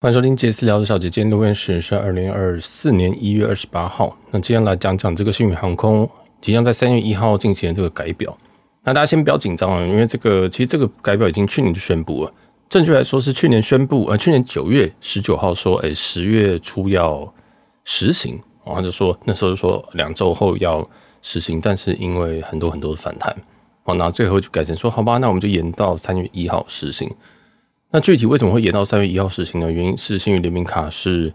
欢迎收听杰斯聊的小姐，今天录音时间是二零二四年一月二十八号。那今天来讲讲这个星宇航空即将在三月一号进行的这个改表。那大家先不要紧张啊，因为这个其实这个改表已经去年就宣布了，正确来说是去年宣布，呃，去年九月十九号说，哎，十月初要实行，然后就说那时候就说两周后要实行，但是因为很多很多的反弹，哦，那最后就改成说，好吧，那我们就延到三月一号实行。那具体为什么会延到三月一号实行呢？原因是星宇联名卡是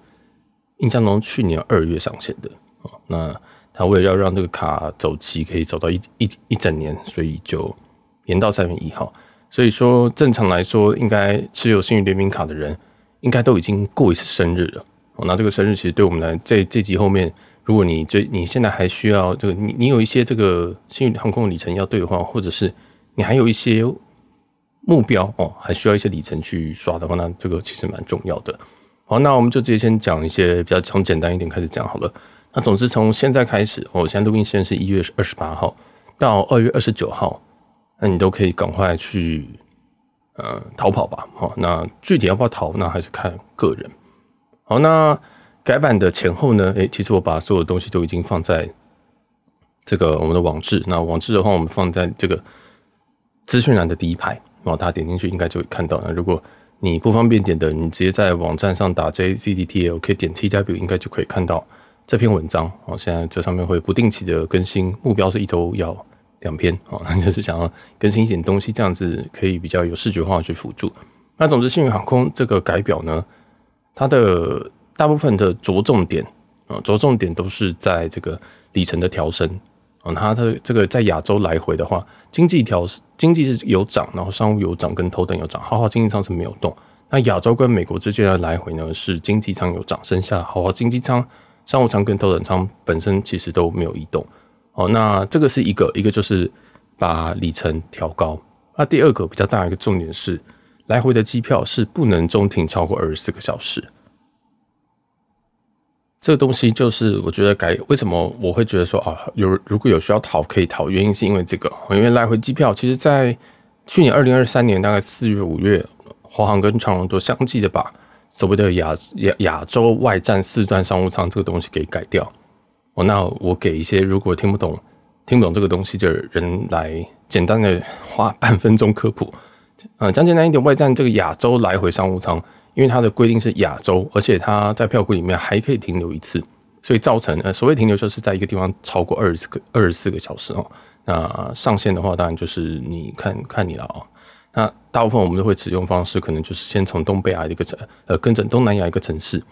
印象中去年二月上线的啊。那他为了要让这个卡走期可以走到一一一整年，所以就延到三月一号。所以说正常来说，应该持有星宇联名卡的人应该都已经过一次生日了。那这个生日其实对我们来这这集后面，如果你这你现在还需要这个你你有一些这个星宇航空里程要兑换，或者是你还有一些。目标哦，还需要一些里程去刷的话，那这个其实蛮重要的。好，那我们就直接先讲一些比较从简单一点开始讲好了。那总之从现在开始，我现在录音时间是一月二十八号到二月二十九号，那你都可以赶快去呃逃跑吧。好，那具体要不要逃，那还是看个人。好，那改版的前后呢？诶，其实我把所有东西都已经放在这个我们的网志。那网志的话，我们放在这个资讯栏的第一排。然后大家点进去应该就会看到。那如果你不方便点的，你直接在网站上打 JCTTL，可以点 TW，应该就可以看到这篇文章。哦，现在这上面会不定期的更新，目标是一周要两篇。哦，那就是想要更新一点东西，这样子可以比较有视觉化去辅助。那总之，幸运航空这个改表呢，它的大部分的着重点啊，着重点都是在这个里程的调升。嗯，它的这个在亚洲来回的话，经济调经济是有涨，然后商务有涨，跟头等有涨，豪华经济舱是没有动。那亚洲跟美国之间的来回呢，是经济舱有涨，剩下豪华经济舱、商务舱跟头等舱本身其实都没有移动。哦，那这个是一个，一个就是把里程调高。那第二个比较大的一个重点是，来回的机票是不能中停超过二十四个小时。这个东西就是我觉得改为什么我会觉得说啊，有如果有需要逃可以逃，原因是因为这个，因为来回机票其实，在去年二零二三年大概四月五月，华航跟长荣都相继的把所谓的亚亚亚洲外站四段商务舱这个东西给改掉。哦，那我给一些如果听不懂听不懂这个东西的人来简单的花半分钟科普，嗯，讲简单一点，外站这个亚洲来回商务舱。因为它的规定是亚洲，而且它在票库里面还可以停留一次，所以造成呃所谓停留就是在一个地方超过二十个二十四个小时哦。那上限的话，当然就是你看看你了哦。那大部分我们都会使用方式，可能就是先从东北亚一个城呃跟着东南亚一个城市，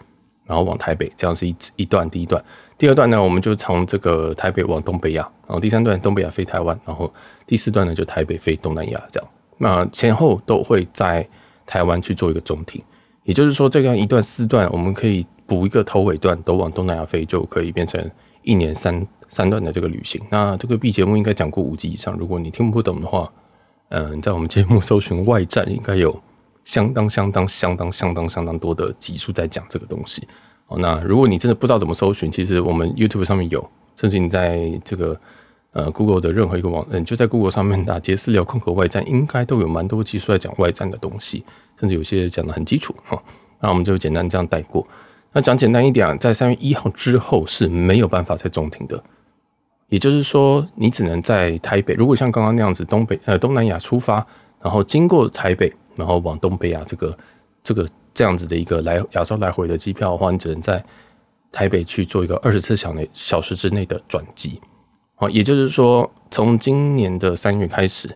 然后往台北，这样是一一段第一段。第二段呢，我们就从这个台北往东北亚，然后第三段东北亚飞台湾，然后第四段呢就台北飞东南亚这样。那前后都会在台湾去做一个中停。也就是说，这样一段四段，我们可以补一个头尾段，都往东南亚飞，就可以变成一年三三段的这个旅行。那这个 B 节目应该讲过五集以上，如果你听不懂的话，嗯，在我们节目搜寻外站，应该有相当相当相当相当相当多的集数在讲这个东西。哦，那如果你真的不知道怎么搜寻，其实我们 YouTube 上面有，甚至你在这个呃 Google 的任何一个网，嗯，就在 Google 上面打“杰私聊空口外站”，应该都有蛮多技术在讲外站的东西。甚至有些讲的很基础哈，那我们就简单这样带过。那讲简单一点啊，在三月一号之后是没有办法再中停的，也就是说，你只能在台北。如果像刚刚那样子，东北呃东南亚出发，然后经过台北，然后往东北亚这个这个这样子的一个来亚洲来回的机票的话，你只能在台北去做一个二十四小内小时之内的转机。哦，也就是说，从今年的三月开始。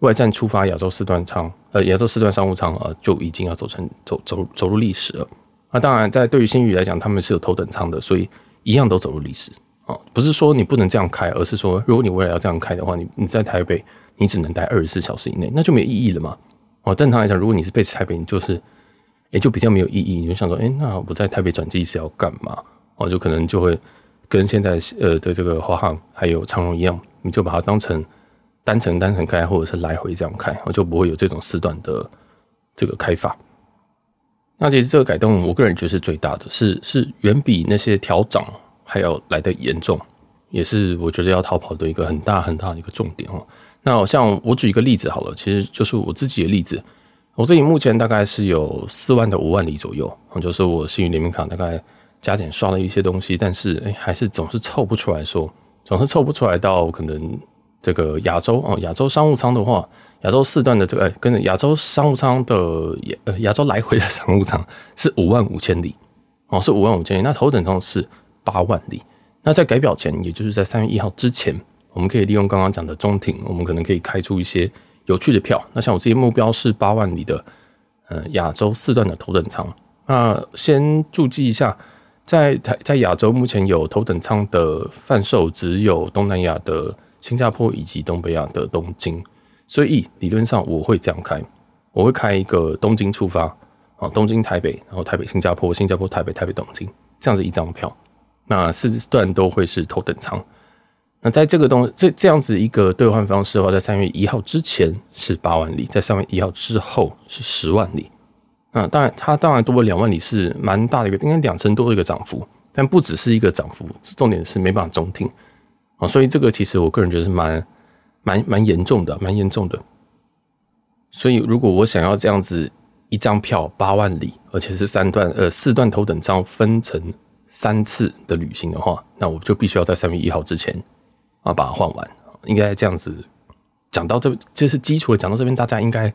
外站出发亚洲四段舱，呃，亚洲四段商务舱啊，就已经要走成走走走入历史了。那当然，在对于新宇来讲，他们是有头等舱的，所以一样都走入历史啊。不是说你不能这样开，而是说，如果你未来要这样开的话，你你在台北，你只能待二十四小时以内，那就没有意义了嘛。哦，正常来讲，如果你是被台北，你就是也就比较没有意义。你就想说，哎，那我在台北转机是要干嘛？哦，就可能就会跟现在呃的这个华航还有长荣一样，你就把它当成。单程单程开，或者是来回这样开，我就不会有这种四段的这个开法。那其实这个改动，我个人觉得是最大的，是是远比那些调涨还要来得严重，也是我觉得要逃跑的一个很大很大的一个重点哦。那像我举一个例子好了，其实就是我自己的例子。我自己目前大概是有四万到五万里左右，就是我星宇联名卡大概加减刷了一些东西，但是哎，还是总是凑不出来说，总是凑不出来到可能这个亚洲哦，亚洲商务舱的话，亚洲四段的这个哎，跟亚洲商务舱的亚呃亚洲来回的商务舱是五万五千里哦，是五万五千里，那头等舱是八万里。那在改表前，也就是在三月一号之前，我们可以利用刚刚讲的中停，我们可能可以开出一些有趣的票。那像我自己目标是八万里的，呃，亚洲四段的头等舱。那先注记一下，在台在亚洲目前有头等舱的贩售，只有东南亚的新加坡以及东北亚的东京。所以理论上我会这样开，我会开一个东京出发啊，东京台北，然后台北新加坡，新加坡台北，台北东京，这样子一张票。那四段都会是头等舱。那在这个东这这样子一个兑换方式的话，在三月一号之前是八万里，在三月一号之后是十万里。那当然，它当然多了两万里是蛮大的一个，应该两成多的一个涨幅。但不只是一个涨幅，重点是没办法中停啊。所以这个其实我个人觉得是蛮蛮蛮严重的，蛮严重的。所以如果我想要这样子一张票八万里，而且是三段呃四段头等舱分成。三次的旅行的话，那我就必须要在三月一号之前啊把它换完。应该这样子讲到这，这是基础的。讲到这边，大家应该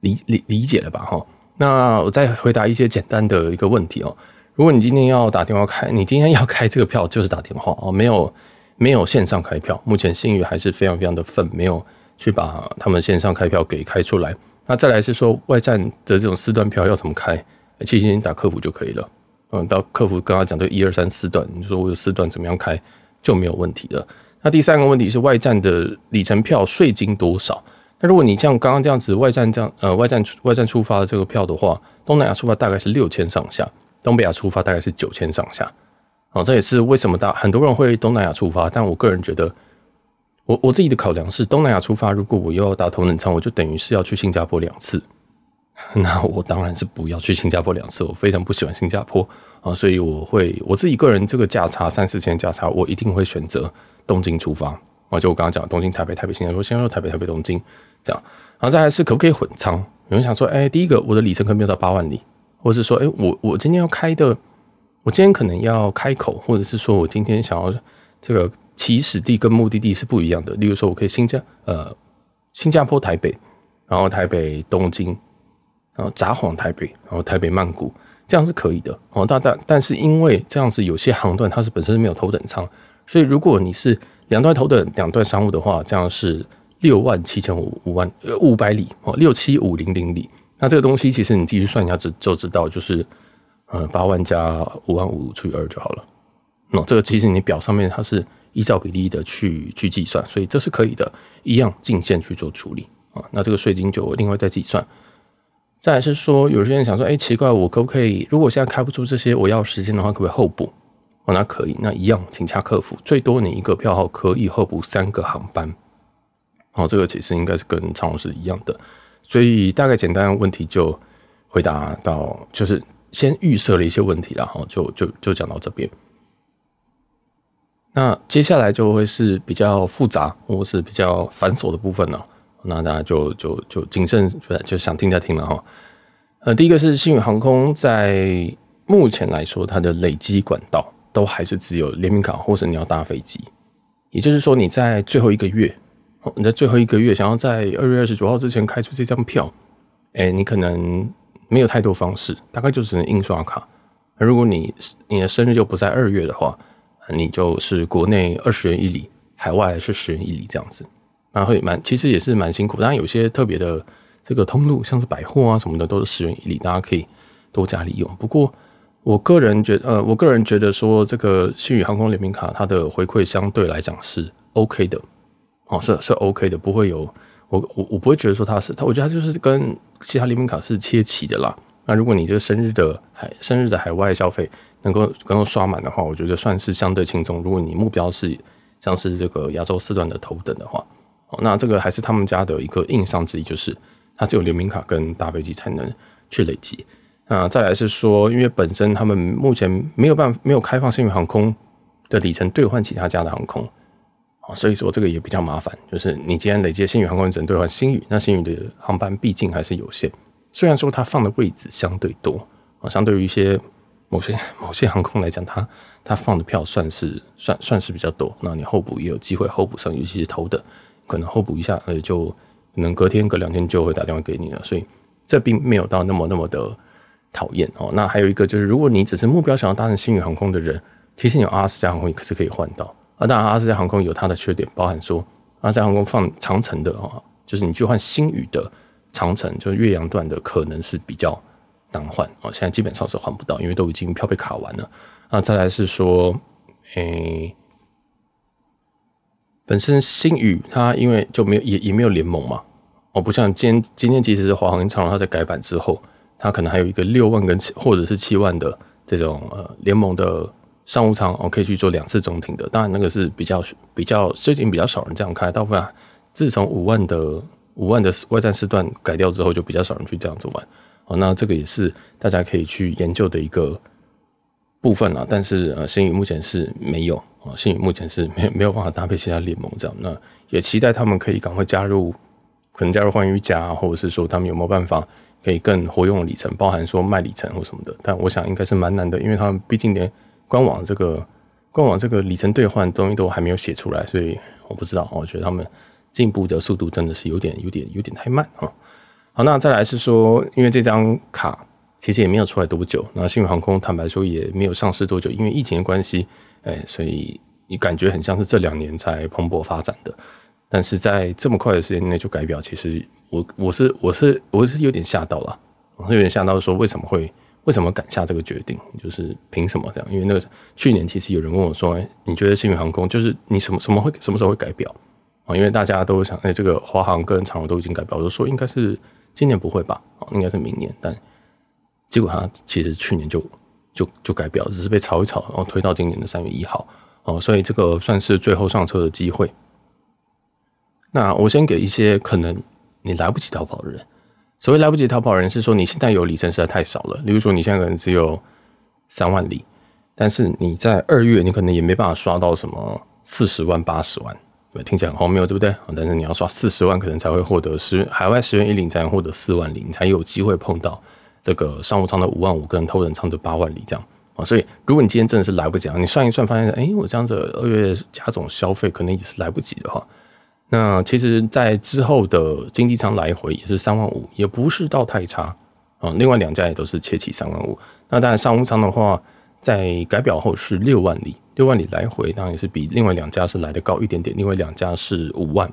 理理理解了吧？哈，那我再回答一些简单的一个问题哦。如果你今天要打电话开，你今天要开这个票就是打电话哦，没有没有线上开票。目前星宇还是非常非常的愤，没有去把他们线上开票给开出来。那再来是说外站的这种四段票要怎么开？其实你打客服就可以了。嗯，到客服跟他讲这一二三四段，你说我有四段怎么样开就没有问题了。那第三个问题是外站的里程票税金多少？那如果你像刚刚这样子外站这样呃外站外站出发的这个票的话，东南亚出发大概是六千上下，东北亚出发大概是九千上下。哦，这也是为什么大很多人会东南亚出发，但我个人觉得，我我自己的考量是东南亚出发，如果我又要打头等舱，我就等于是要去新加坡两次。那我当然是不要去新加坡两次，我非常不喜欢新加坡啊，所以我会我自己个人这个价差三四千价差，我一定会选择东京出发啊，就我刚刚讲东京台北台北新加坡，新加坡台北台北东京这样，然后再来是可不可以混仓？有人想说，哎、第一个我的里程可没有到八万里，或者是说，哎、我我今天要开的，我今天可能要开口，或者是说我今天想要这个起始地跟目的地是不一样的，例如说我可以新加呃新加坡台北，然后台北东京。然后札幌台北，然后台北曼谷，这样是可以的哦。但但但是因为这样子有些航段它是本身是没有头等舱，所以如果你是两段头等两段商务的话，这样是六万七千五五万呃五百里哦，六七五零零里。那这个东西其实你继续算一下就就知道，就是呃八万加五万五除以二就好了。那这个其实你表上面它是依照比例的去去计算，所以这是可以的，一样进线去做处理啊。那这个税金就另外再计算。再来是说，有些人想说，哎、奇怪，我可不可以？如果现在开不出这些我要时间的话，可不可以后补？哦，那可以，那一样，请洽客服。最多你一个票号可以候补三个航班。哦，这个其实应该是跟常荣是一样的。所以大概简单的问题就回答到，就是先预设了一些问题，然后就就就讲到这边。那接下来就会是比较复杂或是比较繁琐的部分了。那大家就就就谨慎，就想听再听了哈。呃，第一个是星宇航空在目前来说，它的累积管道都还是只有联名卡，或者你要搭飞机。也就是说，你在最后一个月，你在最后一个月想要在二月二十九号之前开出这张票，哎，你可能没有太多方式，大概就只能印刷卡。而如果你你的生日就不在二月的话，你就是国内二十元一里，海外是十元一里这样子。那会蛮，其实也是蛮辛苦。当然有些特别的这个通路，像是百货啊什么的，都是十元一里，大家可以多加利用。不过我个人觉得，呃，我个人觉得说，这个新宇航空联名卡它的回馈相对来讲是 OK 的，哦，是是 OK 的，不会有我我我不会觉得说它是它，我觉得它就是跟其他联名卡是切齐的啦。那如果你这个生日的海生日的海外消费能够能够刷满的话，我觉得算是相对轻松。如果你目标是像是这个亚洲四段的头等的话。哦那这个还是他们家的一个硬伤之一，就是它只有联名卡跟大飞机才能去累积。那再来是说，因为本身他们目前没有办法没有开放星宇航空的里程兑换其他家的航空啊，所以说这个也比较麻烦。就是你既然累积星宇航空只能兑换星宇，那星宇的航班毕竟还是有限，虽然说它放的位置相对多啊，相对于一些某些某些航空来讲，它它放的票算是算算是比较多。那你候补也有机会候补上，尤其是头等，可能候补一下，呃，就可能隔天隔两天就会打电话给你了。所以这并没有到那么那么的讨厌哦。那还有一个就是，如果你只是目标想要搭乘星宇航空的人，其实你有阿拉斯加航空也是可以换到。啊，当然阿拉斯加航空有它的缺点，包含说阿拉斯加航空放长城的啊，就是你去换星宇的。长城就是岳阳段的，可能是比较难换哦。现在基本上是换不到，因为都已经票被卡完了。那再来是说，诶、本身星宇它因为就没有也也没有联盟嘛，哦，不像今天今天即使是华航跟长荣，它在改版之后，它可能还有一个六万跟或者是七万的这种呃联盟的商务舱哦，可以去做两次中停的。当然那个是比较比较最近比较少人这样开，大部分自从五万的。五万的外站时段改掉之后，就比较少人去这样子玩哦。那这个也是大家可以去研究的一个部分啦。但是呃，星宇目前是没有啊，星宇目前是没没有办法搭配其他联盟这样。那也期待他们可以赶快加入，可能加入欢愉家，或者是说他们有没有办法可以更活用的里程，包含说卖里程或什么的。但我想应该是蛮难的，因为他们毕竟连官网这个官网这个里程兑换东西都还没有写出来，所以我不知道。我觉得他们。进步的速度真的是有点、有点、有点太慢啊！好，那再来是说，因为这张卡其实也没有出来多久，那星宇航空坦白说也没有上市多久，因为疫情的关系，哎，所以你感觉很像是这两年才蓬勃发展的。但是在这么快的时间内就改表，其实我我是我是我是有点吓到了，我是有点吓到说为什么会为什么敢下这个决定，就是凭什么这样？因为那个去年其实有人问我说，你觉得新宇航空就是你什么什么会什么时候会改表？啊，因为大家都想，哎，这个华航跟长荣都已经改表，我就说应该是今年不会吧，啊，应该是明年。但结果他其实去年就就就改表，只是被炒一炒，然后推到今年的三月一号。哦，所以这个算是最后上车的机会。那我先给一些可能你来不及逃跑的人，所谓来不及逃跑的人是说你现在有里程实在太少了，例如说你现在可能只有三万里，但是你在二月你可能也没办法刷到什么四十万、八十万。对听起来很荒谬，对不对？但是你要刷四十万，可能才会获得十海外十元一领，才能获得四万里，你才有机会碰到这个商务舱的五万五跟头等舱的八万里这样啊。所以，如果你今天真的是来不及啊，你算一算发现，哎，我这样子二月加总消费可能也是来不及的话，那其实，在之后的经济舱来回也是三万五，也不是到太差啊。另外两家也都是切齐三万五。那当然商务舱的话，在改表后是六万里。六万里来回，当然也是比另外两家是来的高一点点。另外两家是五万，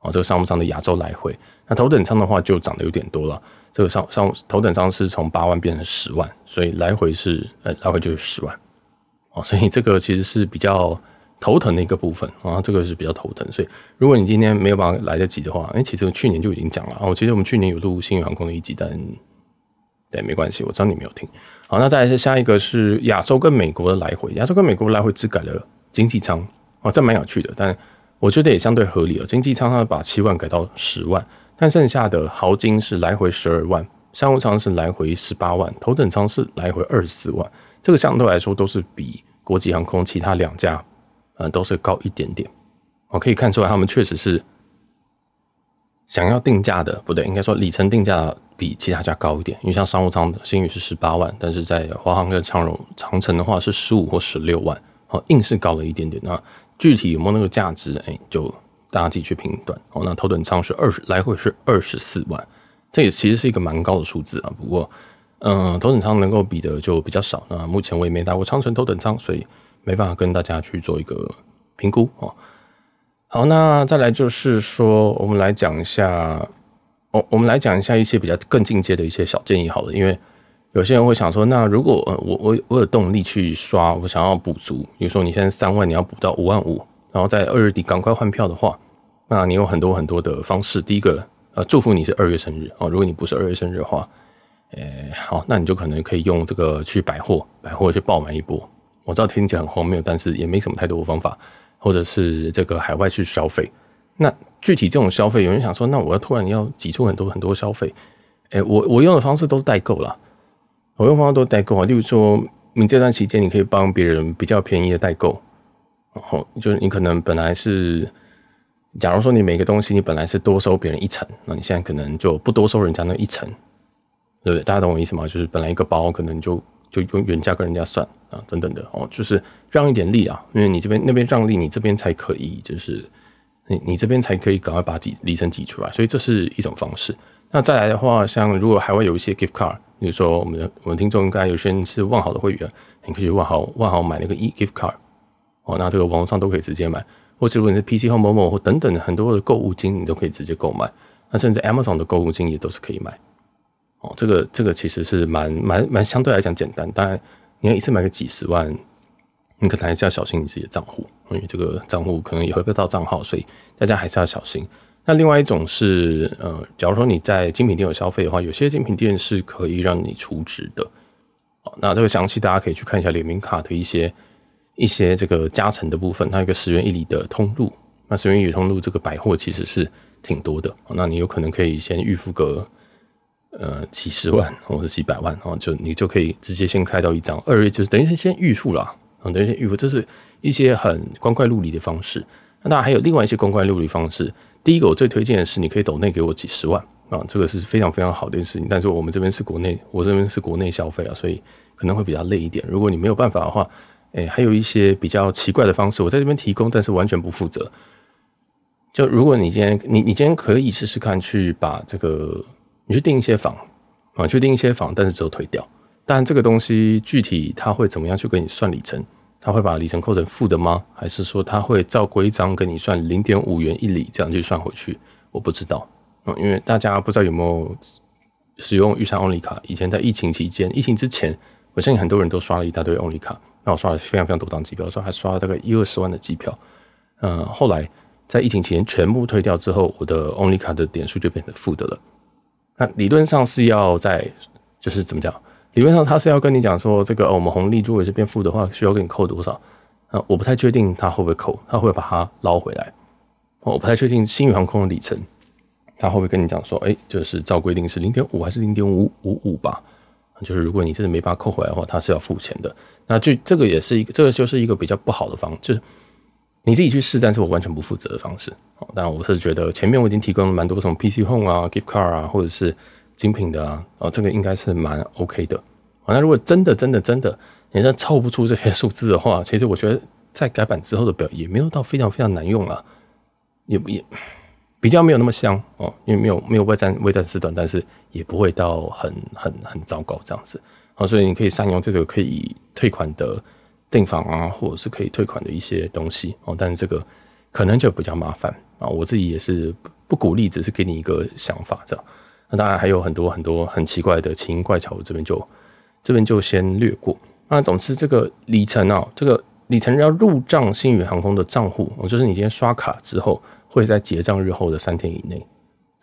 哦，这个商务舱的亚洲来回，那头等舱的话就涨得有点多了。这个商商头等舱是从八万变成十万，所以来回是呃来回就是十万，哦，所以这个其实是比较头疼的一个部分啊，这个是比较头疼。所以如果你今天没有办法来得及的话，哎，其实去年就已经讲了哦，其实我们去年有录新宇航空的一集，但对，没关系，我知道你没有听。好，那再来是下一个是亚洲跟美国的来回，亚洲跟美国来回只改了经济舱，哦，这蛮有趣的，但我觉得也相对合理了。经济舱它把七万改到十万，但剩下的豪金是来回十二万，商务舱是来回十八万，头等舱是来回二十四万，这个相对来说都是比国际航空其他两家，呃，都是高一点点。我可以看出来，他们确实是想要定价的，不对，应该说里程定价。比其他家高一点，因为像商务舱的星宇是十八万，但是在华航跟长荣长城的话是十五或十六万，好，硬是高了一点点。那具体有没有那个价值？哎，就大家自己去评断。好，那头等舱是二十，来回是二十四万，这也其实是一个蛮高的数字啊。不过，嗯，头等舱能够比的就比较少。那目前我也没搭过长城头等舱，所以没办法跟大家去做一个评估哦。好，那再来就是说，我们来讲一下。我我们来讲一下一些比较更进阶的一些小建议好了，因为有些人会想说，那如果我我我有动力去刷，我想要补足，比如说你现在三万，你要补到五万五，然后在二月底赶快换票的话，那你有很多很多的方式。第一个，呃，祝福你是二月生日哦。如果你不是二月生日的话，诶，好，那你就可能可以用这个去百货，百货去爆买一波。我知道听起来很荒谬，但是也没什么太多的方法，或者是这个海外去消费。那具体这种消费，有人想说，那我要突然要挤出很多很多消费，哎，我我用的方式都是代购啦，我用方式都代购啊。例如说，你这段期间你可以帮别人比较便宜的代购，然后就是你可能本来是，假如说你每个东西你本来是多收别人一成，那你现在可能就不多收人家那一成，对不对？大家懂我意思吗？就是本来一个包可能就就用原价跟人家算啊，等等的哦，就是让一点利啊，因为你这边那边让利，你这边才可以，就是你你这边才可以赶快把挤里程挤出来，所以这是一种方式。那再来的话，像如果海外有一些 gift card，比如说我们的我们听众应该有些人是万豪的会员，你可以去万豪万豪买那个 e gift card 哦，那这个网络上都可以直接买。或者如果你是 PC 或、某某或等等的很多的购物金，你都可以直接购买。那甚至 Amazon 的购物金也都是可以买。哦，这个这个其实是蛮蛮蛮相对来讲简单。当然，你要一次买个几十万，你可能还是要小心你自己的账户，因为这个账户可能也会被盗账号，所以大家还是要小心。那另外一种是，呃，假如说你在精品店有消费的话，有些精品店是可以让你储值的。哦，那这个详细大家可以去看一下联名卡的一些。一些这个加成的部分，它有一个十元一里的通路。那十元一里通路这个百货其实是挺多的，那你有可能可以先预付个呃几十万或者几百万，然后就你就可以直接先开到一张。二月就是等于是先预付了，等于先预付，这是一些很光怪陆离的方式。那当然还有另外一些光怪陆离方式。第一个我最推荐的是，你可以抖内给我几十万啊，这个是非常非常好的一件事情。但是我们这边是国内，我这边是国内消费啊，所以可能会比较累一点。如果你没有办法的话，哎，还有一些比较奇怪的方式，我在这边提供，但是完全不负责。就如果你今天，你你今天可以试试看，去把这个，你去订一些房啊，去订一些房，但是只有退掉。但这个东西具体他会怎么样去给你算里程？他会把里程扣成负的吗？还是说他会照规章给你算零点五元一里这样去算回去？我不知道啊，因为大家不知道有没有使用预算 Only 卡。以前在疫情期间，疫情之前，我相信很多人都刷了一大堆 Only 卡。那我刷了非常非常多张机票，说还刷了大概一二十万的机票。嗯，后来在疫情期间全部退掉之后，我的 Only 卡的点数就变成负的了。那理论上是要在，就是怎么讲？理论上他是要跟你讲说，这个、我们红利如果是变负的话，需要给你扣多少？啊，我不太确定他会不会扣，他会把它捞回来？我不太确定新宇航空的里程，他会不会跟你讲说，哎，就是照规定是零点五还是零点五五五吧？就是如果你真的没办法扣回来的话，他是要付钱的。那就这个也是一个，这个就是一个比较不好的方，就是你自己去试，但是我完全不负责的方式。哦，当然我是觉得前面我已经提供了蛮多什么 PC Home 啊、Gift Card 啊，或者是精品的啊，哦，这个应该是蛮 OK 的。那如果真的、真的、真的，你真凑不出这些数字的话，其实我觉得在改版之后的表也没有到非常非常难用啊，也也。比较没有那么香哦，因为没有没有外战外战时段，但是也不会到很很很糟糕这样子好，所以你可以善用这个可以退款的订房啊，或者是可以退款的一些东西哦，但是这个可能就比较麻烦啊，我自己也是不鼓励，只是给你一个想法这样。那当然还有很多很多很奇怪的奇形怪巧，我这边就这边就先略过。那总之这个里程啊，这个里程要入账星宇航空的账户，就是你今天刷卡之后。会在结账日后的三天以内，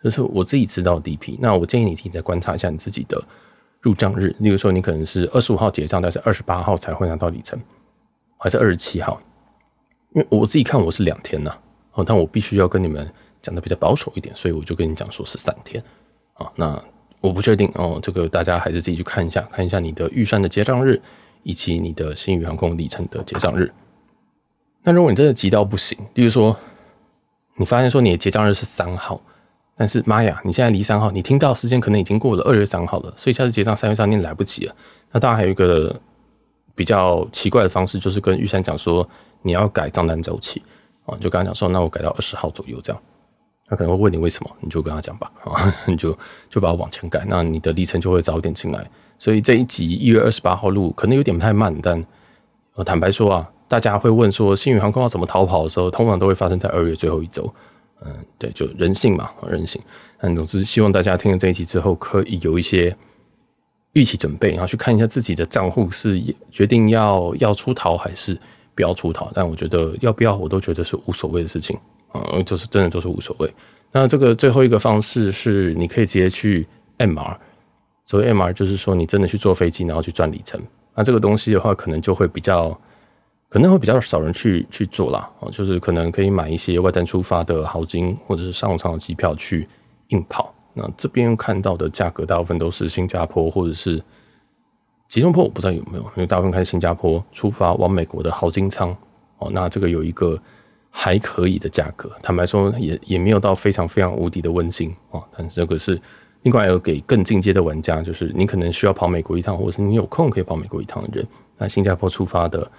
这是我自己知道的 DP。那我建议你自己再观察一下你自己的入账日，例如说你可能是二十五号结账，但是二十八号才会拿到里程，还是二十七号？因为我自己看我是两天呐，哦，但我必须要跟你们讲的比较保守一点，所以我就跟你讲说是三天啊。那我不确定哦，这个大家还是自己去看一下，看一下你的预算的结账日以及你的星宇航空里程的结账日。那如果你真的急到不行，例如说。你发现说你的结账日是三号，但是妈呀，你现在离三号，你听到时间可能已经过了二月三号了，所以下次结账三月三，你来不及了。那当然还有一个比较奇怪的方式，就是跟玉山讲说你要改账单周期啊，就跟他讲说，那我改到二十号左右这样。他可能会问你为什么，你就跟他讲吧啊，你就就把它往前改，那你的里程就会早点进来。所以这一集一月二十八号录可能有点太慢，但坦白说啊。大家会问说，新宇航空要怎么逃跑的时候，通常都会发生在二月最后一周。嗯，对，就人性嘛，人性。嗯，总之，希望大家听了这一集之后，可以有一些预期准备，然后去看一下自己的账户是决定要要出逃还是不要出逃。但我觉得要不要，我都觉得是无所谓的事情。嗯，就是真的都是无所谓。那这个最后一个方式是，你可以直接去 MR。所谓 MR，就是说你真的去坐飞机，然后去赚里程。那这个东西的话，可能就会比较。可能会比较少人去去做啦，哦，就是可能可以买一些外站出发的豪金或者是商务舱的机票去硬跑。那这边看到的价格大部分都是新加坡或者是吉隆坡，我不知道有没有，因为大部分看新加坡出发往美国的豪金舱哦。那这个有一个还可以的价格，坦白说也也没有到非常非常无敌的温馨哦。但是这个是另外有给更进阶的玩家，就是你可能需要跑美国一趟，或者是你有空可以跑美国一趟的人，那新加坡出发的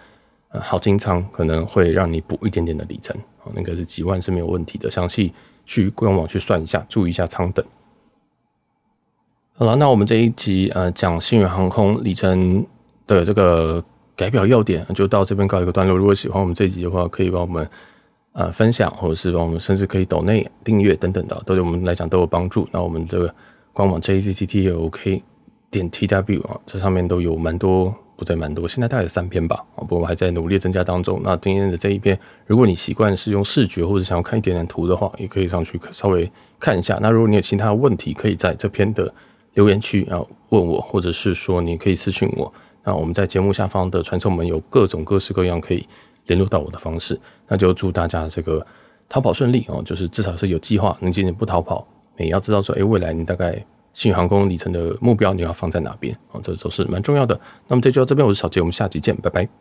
呃豪金舱可能会让你补一点点的里程，那个是几万是没有问题的。详细去官网去算一下，注意一下舱等。好了，那我们这一集呃讲新宇航空里程的这个改表要点，就到这边告一个段落。如果喜欢我们这一集的话，可以帮我们呃分享，或者是帮我们甚至可以抖内订阅等等的，都对我们来讲都有帮助。那我们这个官网 jccttok 点 tw 啊，这上面都有蛮多，不对，蛮多，现在大概有三篇吧，啊不过我们还在努力增加当中。那今天的这一篇，如果你习惯是用视觉或者想要看一点点图的话，也可以上去稍微看一下。那如果你有其他问题，可以在这篇的。留言区啊，问我，或者是说你可以私讯我。那我们在节目下方的传送门有各种各式各样可以联络到我的方式。那就祝大家这个逃跑顺利哦，就是至少是有计划，能今年不逃跑，也要知道说，哎，未来你大概新宇航空里程的目标你要放在哪边啊？这都是蛮重要的。那么这就到这边，我是小杰，我们下集见，拜拜。